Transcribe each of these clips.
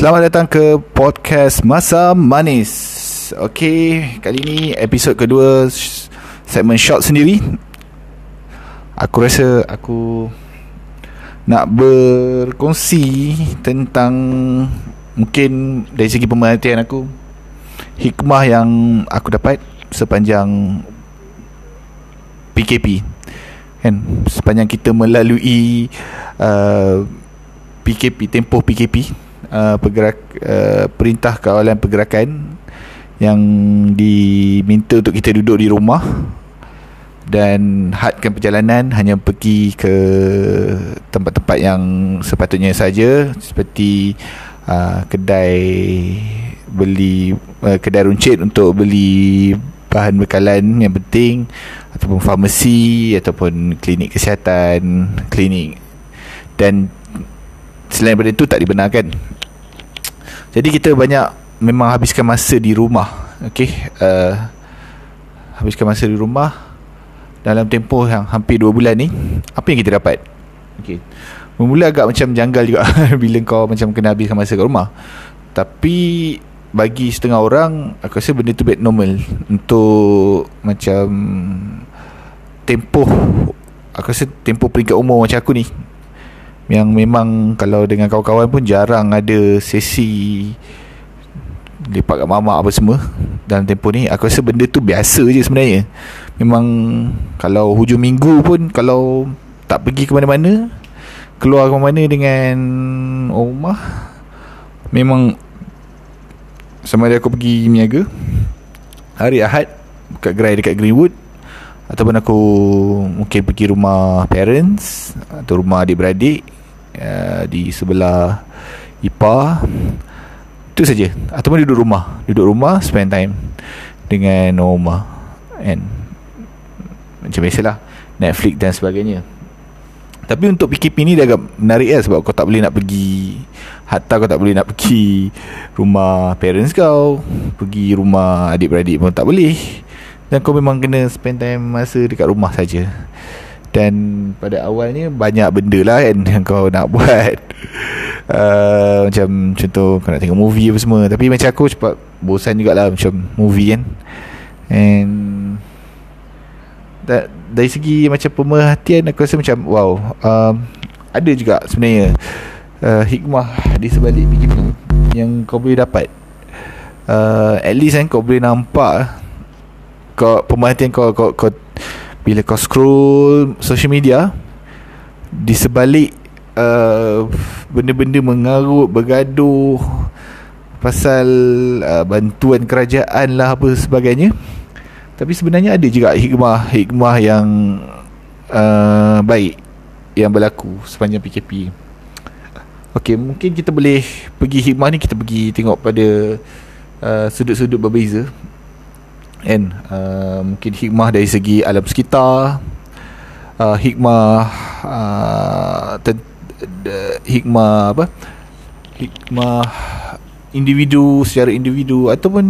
Selamat datang ke podcast Masa Manis. Okey, kali ni episod kedua segmen short sendiri. Aku rasa aku nak berkongsi tentang mungkin dari segi pemerhatian aku hikmah yang aku dapat sepanjang PKP kan sepanjang kita melalui uh, PKP tempoh PKP uh, pergerak uh, perintah kawalan pergerakan yang diminta untuk kita duduk di rumah dan hadkan perjalanan hanya pergi ke tempat-tempat yang sepatutnya saja seperti uh, kedai beli uh, kedai runcit untuk beli bahan bekalan yang penting ataupun farmasi ataupun klinik kesihatan klinik. Dan selain daripada itu tak dibenarkan jadi kita banyak memang habiskan masa di rumah. Okey. Uh, habiskan masa di rumah dalam tempoh yang hampir 2 bulan ni. Apa yang kita dapat? Okey. Memula agak macam janggal juga bila kau macam kena habiskan masa kat rumah. Tapi bagi setengah orang aku rasa benda tu bad normal untuk macam tempoh aku rasa tempoh peringkat umur macam aku ni yang memang kalau dengan kawan-kawan pun jarang ada sesi lepak kat mamak apa semua. Dalam tempoh ni aku rasa benda tu biasa je sebenarnya. Memang kalau hujung minggu pun kalau tak pergi ke mana-mana keluar ke mana dengan rumah memang sama ada aku pergi niaga hari Ahad kat gerai dekat Greenwood ataupun aku mungkin pergi rumah parents atau rumah adik-beradik uh, di sebelah IPA itu saja. Ataupun duduk rumah. Duduk rumah spend time dengan rumah and macam biasalah Netflix dan sebagainya. Tapi untuk PKP ni dia agak menarik lah sebab kau tak boleh nak pergi Hatta kau tak boleh nak pergi rumah parents kau Pergi rumah adik-beradik pun tak boleh. Dan kau memang kena spend time masa dekat rumah saja dan pada awalnya banyak benda lah kan yang kau nak buat. Uh, macam contoh kau nak tengok movie apa semua. Tapi macam aku cepat bosan jugalah macam movie kan. And da- dari segi macam pemerhatian aku rasa macam wow um, ada juga sebenarnya uh, hikmah di sebalik PKP yang kau boleh dapat. Uh, at least kan kau boleh nampak kau pemerhatian kau kau, kau bila kau scroll social media di sebalik uh, benda-benda mengarut bergaduh pasal uh, bantuan kerajaan lah apa sebagainya tapi sebenarnya ada juga hikmah hikmah yang uh, baik yang berlaku sepanjang PKP Okey, mungkin kita boleh pergi hikmah ni kita pergi tengok pada uh, sudut-sudut berbeza kan uh, mungkin hikmah dari segi alam sekitar uh, hikmah uh, ten, uh, hikmah apa? Hikmah individu secara individu ataupun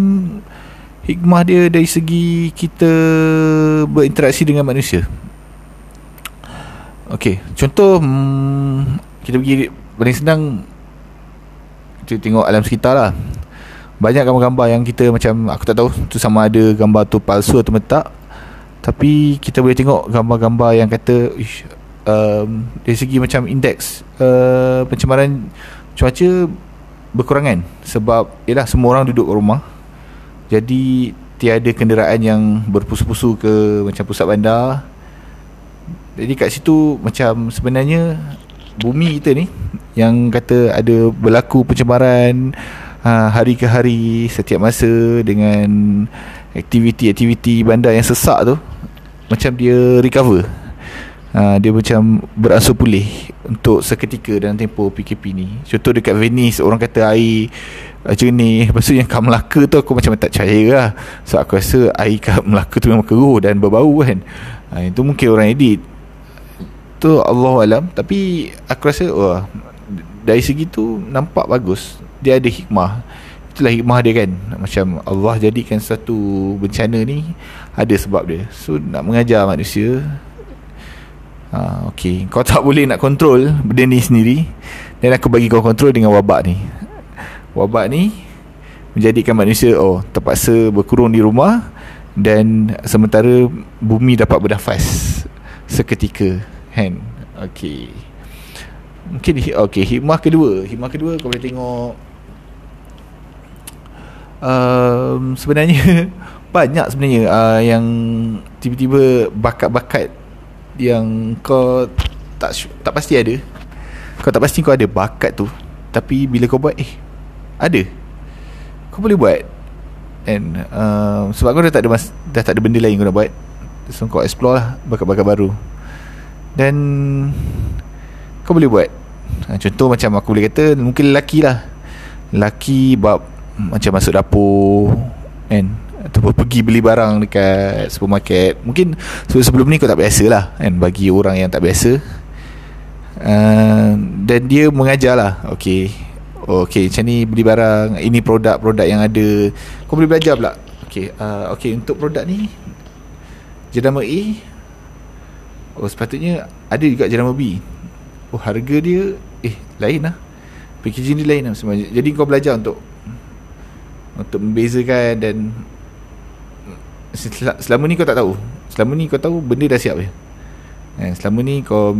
hikmah dia dari segi kita berinteraksi dengan manusia. Okey, contoh hmm, kita pergi paling senang kita tengok alam sekitar lah banyak gambar-gambar yang kita macam aku tak tahu tu sama ada gambar tu palsu atau tak tapi kita boleh tengok gambar-gambar yang kata ish, um, dari segi macam indeks uh, pencemaran cuaca berkurangan sebab ialah semua orang duduk rumah. Jadi tiada kenderaan yang berpusu-pusu ke macam pusat bandar. Jadi kat situ macam sebenarnya bumi kita ni yang kata ada berlaku pencemaran ha, hari ke hari setiap masa dengan aktiviti-aktiviti bandar yang sesak tu macam dia recover. Ha, dia macam beransur pulih untuk seketika dalam tempoh PKP ni. Contoh dekat Venice orang kata air uh, jernih. Lepas tu yang kat Melaka tu aku macam tak percaya lah. So aku rasa air kat Melaka tu memang keruh dan berbau kan. Ha, itu mungkin orang edit. Tu Allah Alam. Tapi aku rasa wah, dari segi tu nampak bagus dia ada hikmah. Itulah hikmah dia kan. Macam Allah jadikan satu bencana ni ada sebab dia. So nak mengajar manusia ha, Okay Kau tak boleh nak kontrol Benda ni sendiri Dan aku bagi kau kontrol dengan wabak ni. Wabak ni menjadikan manusia oh terpaksa berkurung di rumah dan sementara bumi dapat bernafas seketika kan? Okey. Mungkin okey hikmah kedua. Hikmah kedua kau boleh tengok um, sebenarnya banyak sebenarnya uh, yang tiba-tiba bakat-bakat yang kau tak tak pasti ada. Kau tak pasti kau ada bakat tu tapi bila kau buat eh ada. Kau boleh buat. And uh, Sebab kau dah tak ada mas, Dah tak ada benda lain kau nak buat. So kau explore lah Bakat-bakat baru. Dan Kau boleh buat. Ha, Contoh macam aku boleh kata Mungkin lelaki lah. Lelaki bab Macam masuk dapur Kan? Ataupun pergi beli barang Dekat supermarket. Mungkin Sebelum ni kau tak biasa lah kan? Bagi orang yang tak biasa. Uh, Dan dia mengajar lah. Okay okay, macam ni beli barang. Ini produk-produk yang ada. Kau boleh belajar pula. Okay, uh, okay untuk produk ni Jenama A. Oh sepatutnya Ada juga jenama B. Oh harga dia Eh lain lah. Packaging dia lain lah. Jadi kau belajar untuk Untuk membezakan dan Selama ni kau tak tahu. Selama ni kau tahu benda dah siap je. Eh, Selama ni kau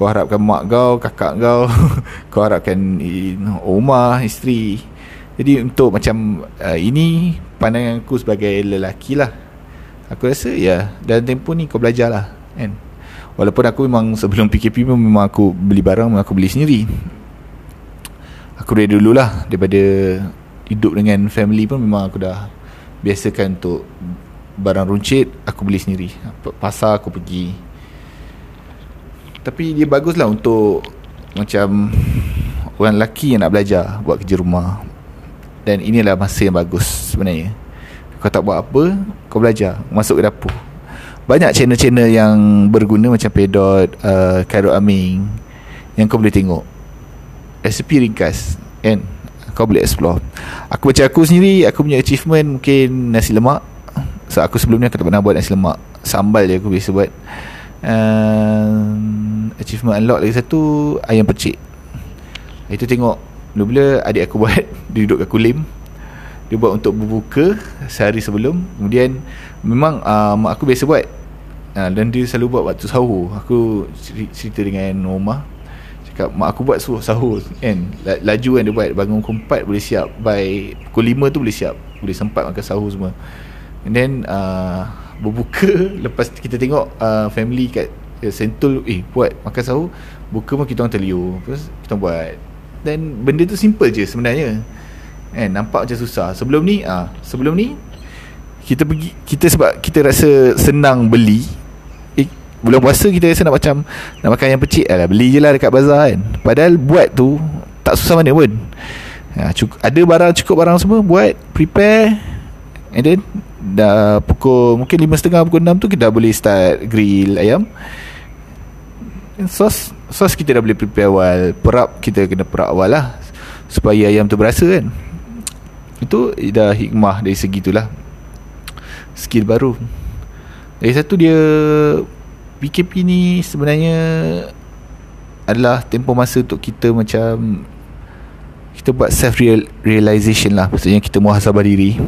kau harapkan mak kau, kakak kau Kau harapkan rumah, isteri. Jadi untuk macam uh, Ini pandangan aku sebagai lelaki lah. Aku rasa ya Dalam tempoh ni kau belajar lah kan? Walaupun aku memang sebelum PKP pun Memang aku beli barang Memang aku beli sendiri. Aku dari dulu lah Daripada hidup dengan family pun Memang aku dah Biasakan untuk Barang runcit Aku beli sendiri. Pasar aku pergi. Tapi dia bagus lah untuk Macam Orang lelaki yang nak belajar Buat kerja rumah. Dan inilah masa yang bagus Sebenarnya. Kau tak buat apa Kau belajar Masuk ke dapur. Banyak channel-channel yang Berguna macam Pedot uh, Cairo Aming Yang kau boleh tengok. Resepi ringkas. Kan Kau boleh explore. Aku macam aku sendiri Aku punya achievement Mungkin nasi lemak. So aku sebelum ni Aku tak pernah buat nasi lemak. Sambal je aku biasa buat. Uh, achievement unlock lagi satu ayam percik. Itu tengok bila-bila adik aku buat dia duduk kat kulim. Dia buat untuk berbuka sehari sebelum. Kemudian memang uh, mak aku biasa buat. Uh, dan dia selalu buat waktu sahur. Aku cerita dengan rumah cakap mak aku buat suruh sahur. Kan? Laju kan dia buat. Bangun pukul 4 boleh siap. By pukul 5 tu boleh siap. Boleh sempat makan sahur semua. And then uh, berbuka lepas kita tengok uh, family kat uh, Sentul eh buat makan sahur buka pun kita orang terliur. Terus kita buat. Dan benda tu simple je sebenarnya. Eh nampak macam susah. Sebelum ni ah uh, sebelum ni kita pergi kita sebab kita rasa senang beli bulan puasa kita rasa nak macam nak makan yang pecik lah. Beli je lah dekat bazar kan. Padahal buat tu tak susah mana pun. Ha, cukup, ada barang cukup barang semua buat prepare. And then dah pukul mungkin 5.30 pukul 6 tu kita dah boleh start grill ayam. Sos sos kita dah boleh prepare awal. Perap kita kena perap awal lah. Supaya ayam tu berasa kan. Itu dah hikmah dari segi tu lah skill baru. Dari satu dia PKP ni sebenarnya adalah tempoh masa untuk kita macam kita buat self realization lah. Maksudnya kita muhasabah diri.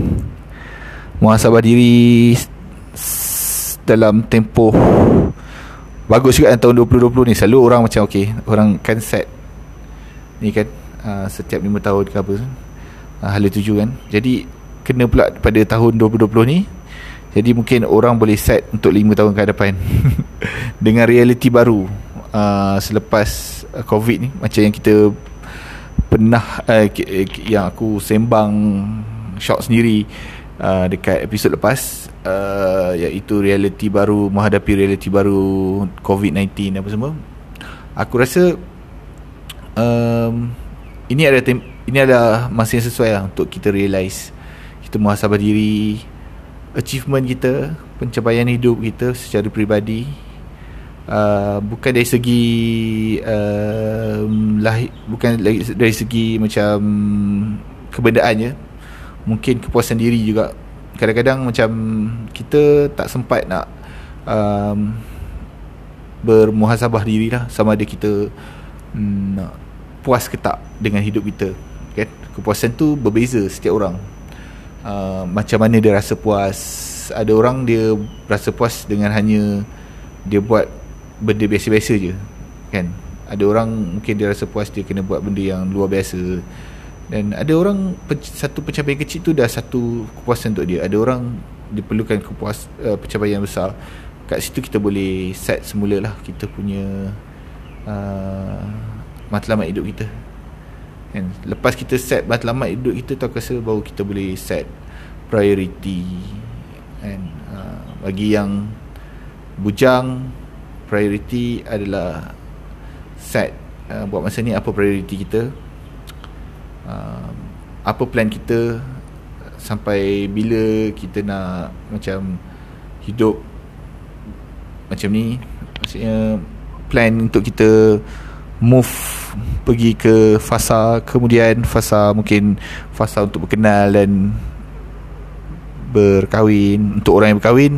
Muhasabah diri dalam tempoh bagus juga tahun 2020 ni. Selalu orang macam okey orang kan set ni kan uh, setiap 5 tahun ke apa uh, hala tuju kan. Jadi kena pula pada tahun 2020 ni jadi mungkin orang boleh set untuk 5 tahun ke depan dengan realiti baru uh, selepas uh, covid ni macam yang kita pernah uh, yang aku sembang shock sendiri uh, dekat episod lepas uh, iaitu realiti baru menghadapi realiti baru COVID-19 apa semua aku rasa um, ini ada tem- ini adalah masa yang sesuai lah untuk kita realise kita muhasabah diri achievement kita pencapaian hidup kita secara peribadi uh, bukan dari segi uh, lahir, bukan dari segi macam kebendaannya mungkin kepuasan diri juga. Kadang-kadang macam kita tak sempat nak um, bermuhasabah diri lah sama ada kita mm, nak puas ke tak dengan hidup kita kan? Kepuasan tu berbeza setiap orang uh, macam mana dia rasa puas. Ada orang dia rasa puas dengan hanya dia buat benda biasa-biasa je kan? Ada orang mungkin dia rasa puas dia kena buat benda yang luar biasa. Dan ada orang satu pencapaian kecil tu dah satu kepuasan untuk dia. Ada orang diperlukan kepuas uh, pencapaian yang besar. Kat situ kita boleh set semula lah kita punya uh, matlamat hidup kita kan? Lepas kita set matlamat hidup kita tu aku rasa baru kita boleh set priority. Kan? Uh, bagi yang bujang priority adalah set uh, buat masa ni apa priority kita. Uh, apa plan kita sampai bila kita nak macam hidup macam ni. Maksudnya plan untuk kita move pergi ke fasa kemudian fasa mungkin fasa untuk berkenal dan berkahwin untuk orang yang berkahwin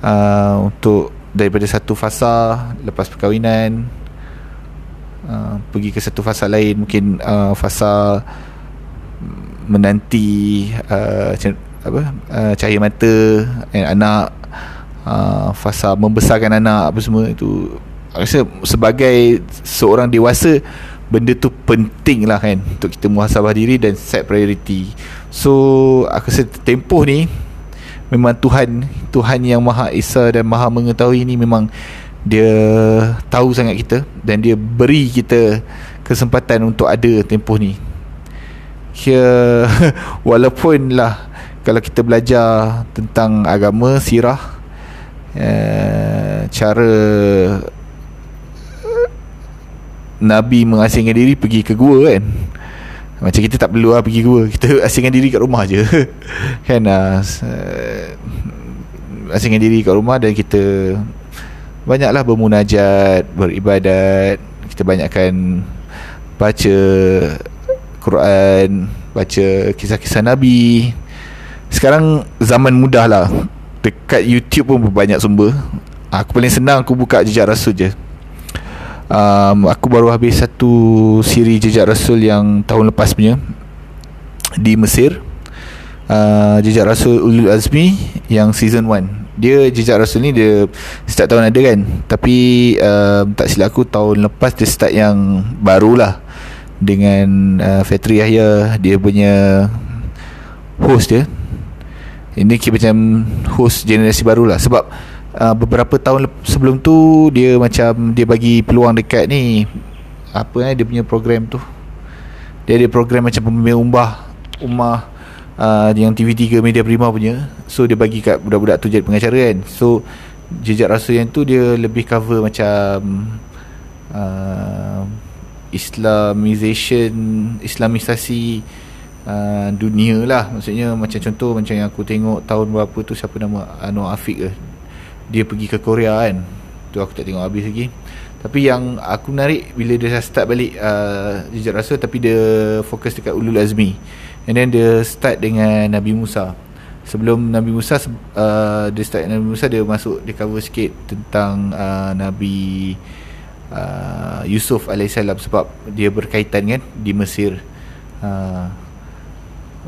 uh, untuk daripada satu fasa lepas perkahwinan uh, pergi ke satu fasa lain mungkin uh, fasa menanti uh, apa uh, cahaya mata dan anak uh, fasa membesarkan anak apa semua itu rasa sebagai seorang dewasa benda tu penting lah kan untuk kita muhasabah diri dan set priority. So aku rasa tempoh ni memang Tuhan Tuhan yang maha esa dan maha mengetahui ni memang dia tahu sangat kita dan dia beri kita kesempatan untuk ada tempoh ni. Here, walaupun lah kalau kita belajar tentang agama sirah uh, cara Nabi mengasingkan diri pergi ke gua kan? Macam kita tak perlu lah pergi gua. Kita asingkan diri kat rumah je. Kan uh, Asingkan diri kat rumah dan kita Banyaklah bermunajat Beribadat. Kita banyakkan Baca Quran Baca kisah-kisah Nabi. Sekarang zaman mudah lah Dekat YouTube pun banyak sumber. Aku paling senang aku buka jejak rasul je um, Aku baru habis satu siri Jejak Rasul yang tahun lepas punya Di Mesir. Uh, Jejak Rasul Ulul Azmi Yang season 1 Dia Jejak Rasul ni dia Start tahun ada kan? Tapi um, Tak silap aku tahun lepas Dia start yang barulah Dengan uh, Fatri Yahya Dia punya Host dia. Ini kira macam Host generasi barulah Sebab uh, beberapa tahun sebelum tu dia macam dia bagi peluang dekat ni apa eh dia punya program tu. Dia ada program macam pembimbing umbah umah uh, yang TV3 Media Prima punya. So dia bagi kat budak-budak tu jadi pengacara kan. So jejak rasa yang tu dia lebih cover macam uh, Islamization Islamisasi uh, dunia lah. Maksudnya macam contoh macam yang aku tengok tahun berapa tu siapa nama? Anwar Afiq ke dia pergi ke Korea kan. Tu aku tak tengok habis lagi. Tapi yang aku menarik bila dia start balik uh, jejak rasa tapi dia fokus dekat Ulul Azmi. And then dia start dengan Nabi Musa. Sebelum Nabi Musa uh, dia start Nabi Musa dia masuk dia cover sikit tentang uh, Nabi uh, Yusuf AS sebab dia berkaitan kan di Mesir. Uh,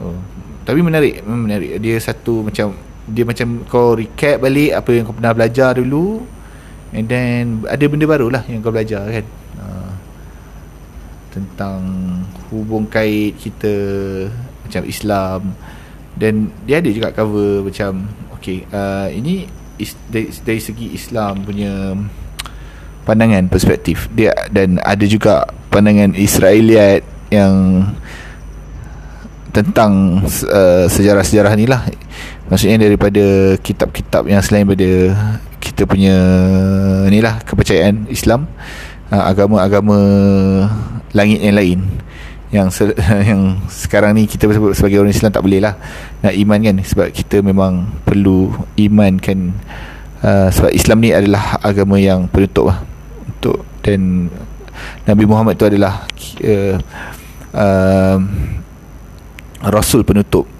oh. tapi menarik menarik. Dia satu macam dia macam kau recap balik apa yang kau pernah belajar dulu. And then ada benda baru lah yang kau belajar kan. Uh, tentang hubung kait kita macam Islam. Dan dia ada juga cover macam okay uh, ini is, dari, dari segi Islam punya pandangan perspektif. Dia dan ada juga pandangan Israeliat yang tentang uh, sejarah-sejarah ni lah Maksudnya daripada kitab-kitab yang selain daripada kita punya ni lah kepercayaan Islam uh, agama-agama langit yang lain. Yang se- yang sekarang ni kita sebagai orang Islam tak boleh lah nak iman kan. Sebab kita memang perlu iman kan. Uh, sebab Islam ni adalah agama yang penutup lah. Untuk dan Nabi Muhammad tu adalah uh, uh, rasul penutup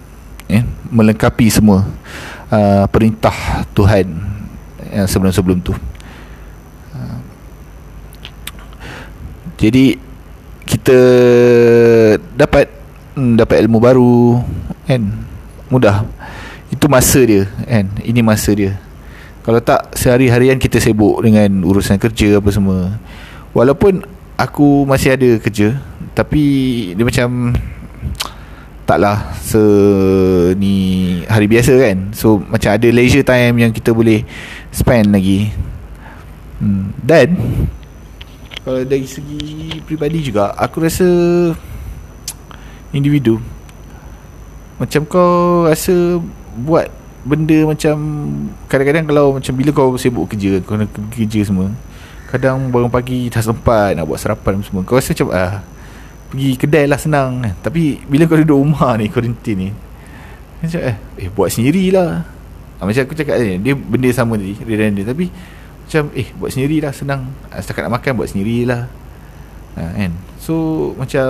ya, melengkapi semua uh, perintah Tuhan yang sebelum-sebelum tu. Uh, jadi kita dapat hmm, dapat ilmu baru kan? Mudah. Itu masa dia kan? Ini masa dia. Kalau tak sehari-harian kita sibuk dengan urusan kerja apa semua. Walaupun aku masih ada kerja tapi dia macam taklah se ni hari biasa kan. So macam ada leisure time yang kita boleh spend lagi. Hmm. dan kalau dari segi peribadi juga aku rasa individu. Macam kau rasa buat benda macam kadang-kadang kalau macam bila kau sibuk kerja kau nak kerja semua kadang bangun pagi tak sempat nak buat sarapan semua kau rasa macam ah pergi kedai lah senang kan tapi bila kau duduk rumah ni quarantine ni macam eh, eh buat sendirilah. Ah, macam aku cakap ni dia benda sama tadi dia tapi macam eh buat sendirilah senang. Ah, setakat nak makan buat sendirilah. Ah, kan? So macam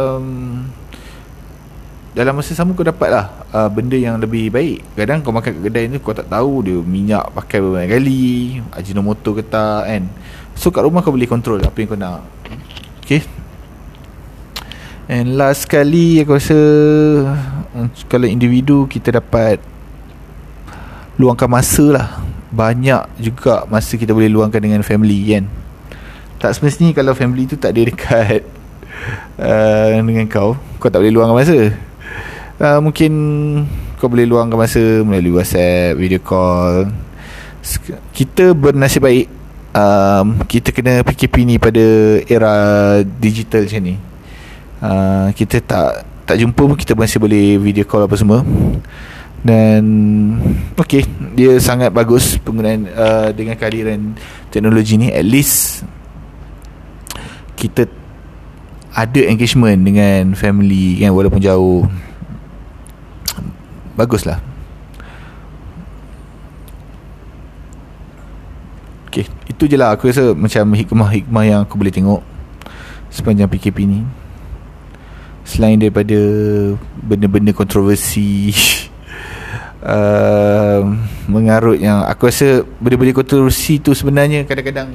dalam masa sama kau dapat lah uh, benda yang lebih baik. Kadang kau makan kat kedai ni kau tak tahu dia minyak pakai berapa kali ajinomoto ke tak kan? So kat rumah kau boleh control apa yang kau nak. Okay and last kali aku rasa kalau individu kita dapat luangkan masa lah banyak juga masa kita boleh luangkan dengan family kan tak semestinya kalau family tu tak ada dekat uh, dengan kau kau tak boleh luangkan masa uh, mungkin kau boleh luangkan masa melalui WhatsApp, video call. Kita bernasib baik um, kita kena PKP ni pada era digital macam ni. Uh, kita tak tak jumpa pun kita masih boleh video call apa semua. Dan okey, dia sangat bagus penggunaan uh, dengan kehadiran teknologi ni. At least kita ada engagement dengan family kan walaupun jauh. Baguslah Okay Itu je lah. Aku rasa Macam hikmah-hikmah yang aku boleh tengok Sepanjang PKP ni Selain daripada Benda-benda kontroversi uh, Mengarut yang Aku rasa Benda-benda kontroversi tu sebenarnya Kadang-kadang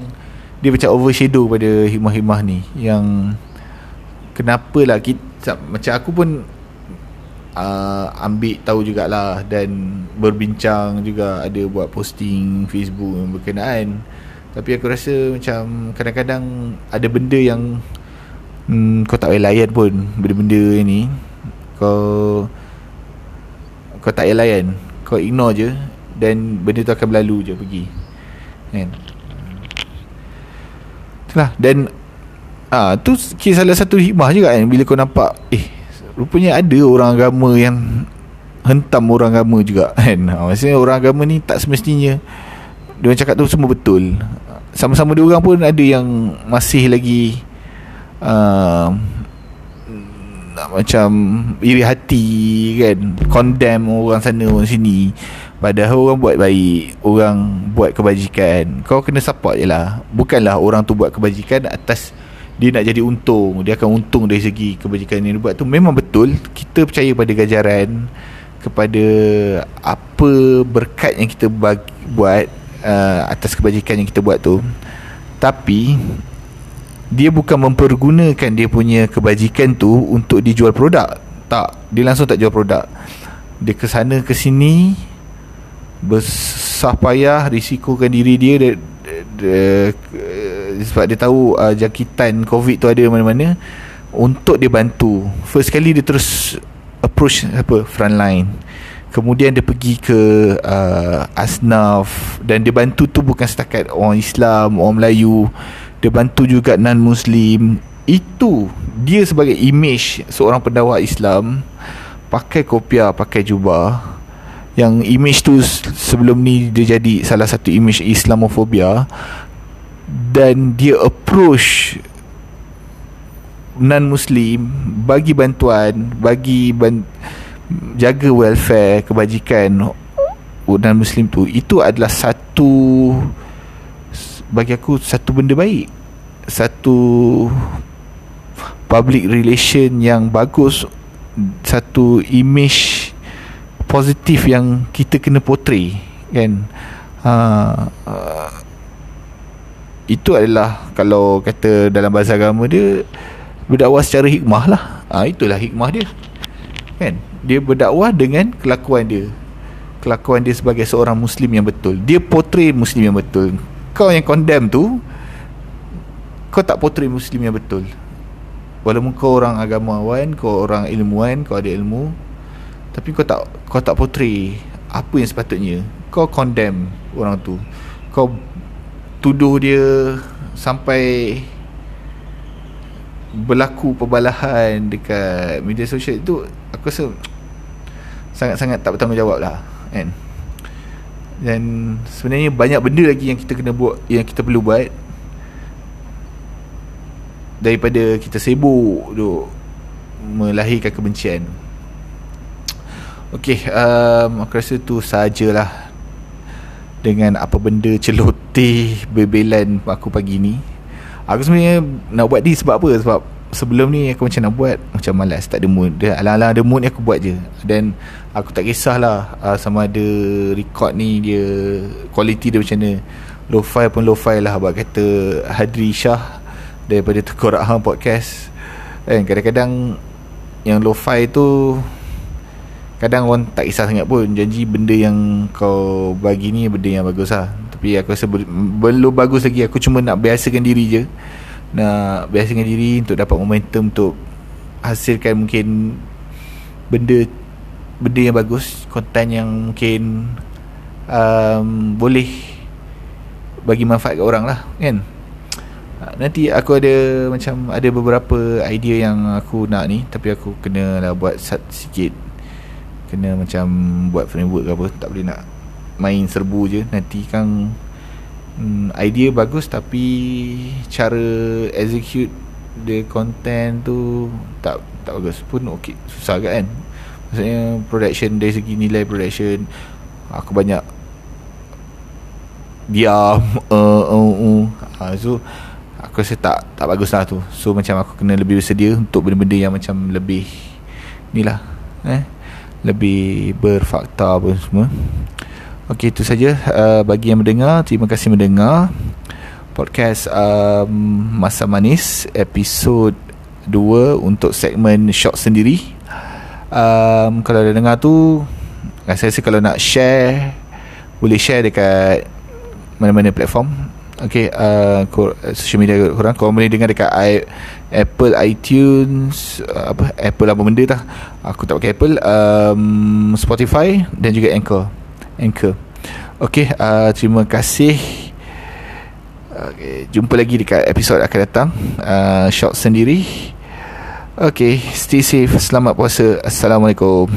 Dia macam overshadow pada hikmah-hikmah ni. Yang Kenapalah kita, Macam aku pun uh, ambil tahu jugalah dan berbincang juga ada buat posting Facebook berkenaan. Tapi aku rasa macam kadang-kadang ada benda yang hmm, kau tak boleh layan pun benda-benda ni. Kau kau tak boleh layan. Kau ignore je dan benda tu akan berlalu je pergi. Kan? Itulah dan ah tu salah satu hikmah juga kan bila kau nampak eh Rupanya ada orang agama yang Hentam orang agama juga kan? Ha, Maksudnya orang agama ni tak semestinya Dia cakap tu semua betul. Sama-sama dia orang pun ada yang Masih lagi uh, Macam Iri hati kan. Condemn orang sana orang sini. Padahal orang buat baik Orang buat kebajikan. Kau kena support je lah. Bukanlah orang tu buat kebajikan Atas dia nak jadi untung. Dia akan untung dari segi kebajikan yang dia buat tu. Memang betul kita percaya pada gajaran kepada apa berkat yang kita bagi, buat uh, atas kebajikan yang kita buat tu. Tapi dia bukan mempergunakan dia punya kebajikan tu untuk dijual produk. Tak dia langsung tak jual produk. Dia ke sana ke sini besar payah risikokan diri dia de, de, de, sebab dia tahu uh, jangkitan covid tu ada mana-mana. Untuk dia bantu first kali dia terus approach apa frontline kemudian dia pergi ke uh, asnaf. Dan dia bantu tu bukan setakat orang Islam orang Melayu dia bantu juga non muslim itu dia sebagai image seorang pendakwa Islam. Pakai kopiah pakai jubah. Yang image tu sebelum ni dia jadi salah satu image Islamofobia dan dia approach non muslim bagi bantuan bagi ban- jaga welfare kebajikan non muslim tu. Itu adalah satu bagi aku satu benda baik. Satu public relation yang bagus. Satu image positif yang kita kena portray kan? Uh, uh, itu adalah kalau kata dalam bahasa agama dia berdakwah secara hikmah lah. Ha, itulah hikmah dia kan? Dia berdakwah dengan kelakuan dia. Kelakuan dia sebagai seorang muslim yang betul. Dia portray muslim yang betul kau yang condemn tu kau tak portray muslim yang betul. Walaupun kau orang agamawan kau orang ilmuwan kau ada ilmu tapi kau tak kau tak portray apa yang sepatutnya. Kau condemn orang tu. Kau tuduh dia sampai berlaku perbalahan dekat media sosial itu aku rasa sangat-sangat tak bertanggungjawab lah kan dan sebenarnya banyak benda lagi yang kita kena buat yang kita perlu buat daripada kita sibuk duk melahirkan kebencian Okey, um, aku rasa tu sajalah dengan apa benda celoteh bebelan aku pagi ni. Aku sebenarnya nak buat ni sebab apa? Sebab sebelum ni aku macam nak buat macam malas tak ada mood. Dia alang-alang ada mood ni aku buat je. Dan aku tak kisahlah uh, sama ada record ni dia quality dia macam mana. Low file pun low file lah buat kata Hadri Shah daripada Tekorak Hang Podcast. Kan kadang-kadang yang low file tu kadang orang tak kisah sangat pun. Janji benda yang kau bagi ni benda yang bagus lah. Tapi aku rasa belum bagus lagi. Aku cuma nak biasakan diri je nak biasakan diri untuk dapat momentum untuk hasilkan mungkin benda benda yang bagus konten yang mungkin um, boleh bagi manfaat kat orang lah kan? Ah, nanti aku ada macam ada beberapa idea yang aku nak ni tapi aku kena lah buat sikit. Kena macam buat framework ke apa tak boleh nak main serbu je. Nanti kan hmm, idea bagus tapi cara execute the content tu tak tak bagus. Pun okey susah kan? Maksudnya production dari segi nilai production aku banyak diam uh, uh, uh. Uh, so aku rasa tak tak bagus lah tu. So macam aku kena lebih bersedia untuk benda-benda yang macam lebih ni lah eh? Lebih berfakta apa semua Okey itu saja. Uh, bagi yang mendengar terima kasih mendengar. Podcast um, masa manis episod 2 untuk segmen short sendiri. Um, kalau ada dengar tu saya rasa kalau nak share boleh share dekat mana-mana platform. Okay uh, Social media korang. Korang boleh dengar dekat I, Apple iTunes uh, apa Apple apa benda tak Aku tak pakai Apple um, Spotify Dan juga Anchor Anchor. Okay uh, Terima kasih. Okay, Jumpa lagi dekat episod akan datang. Uh, Short sendiri. Okay Stay safe. Selamat puasa. Assalamualaikum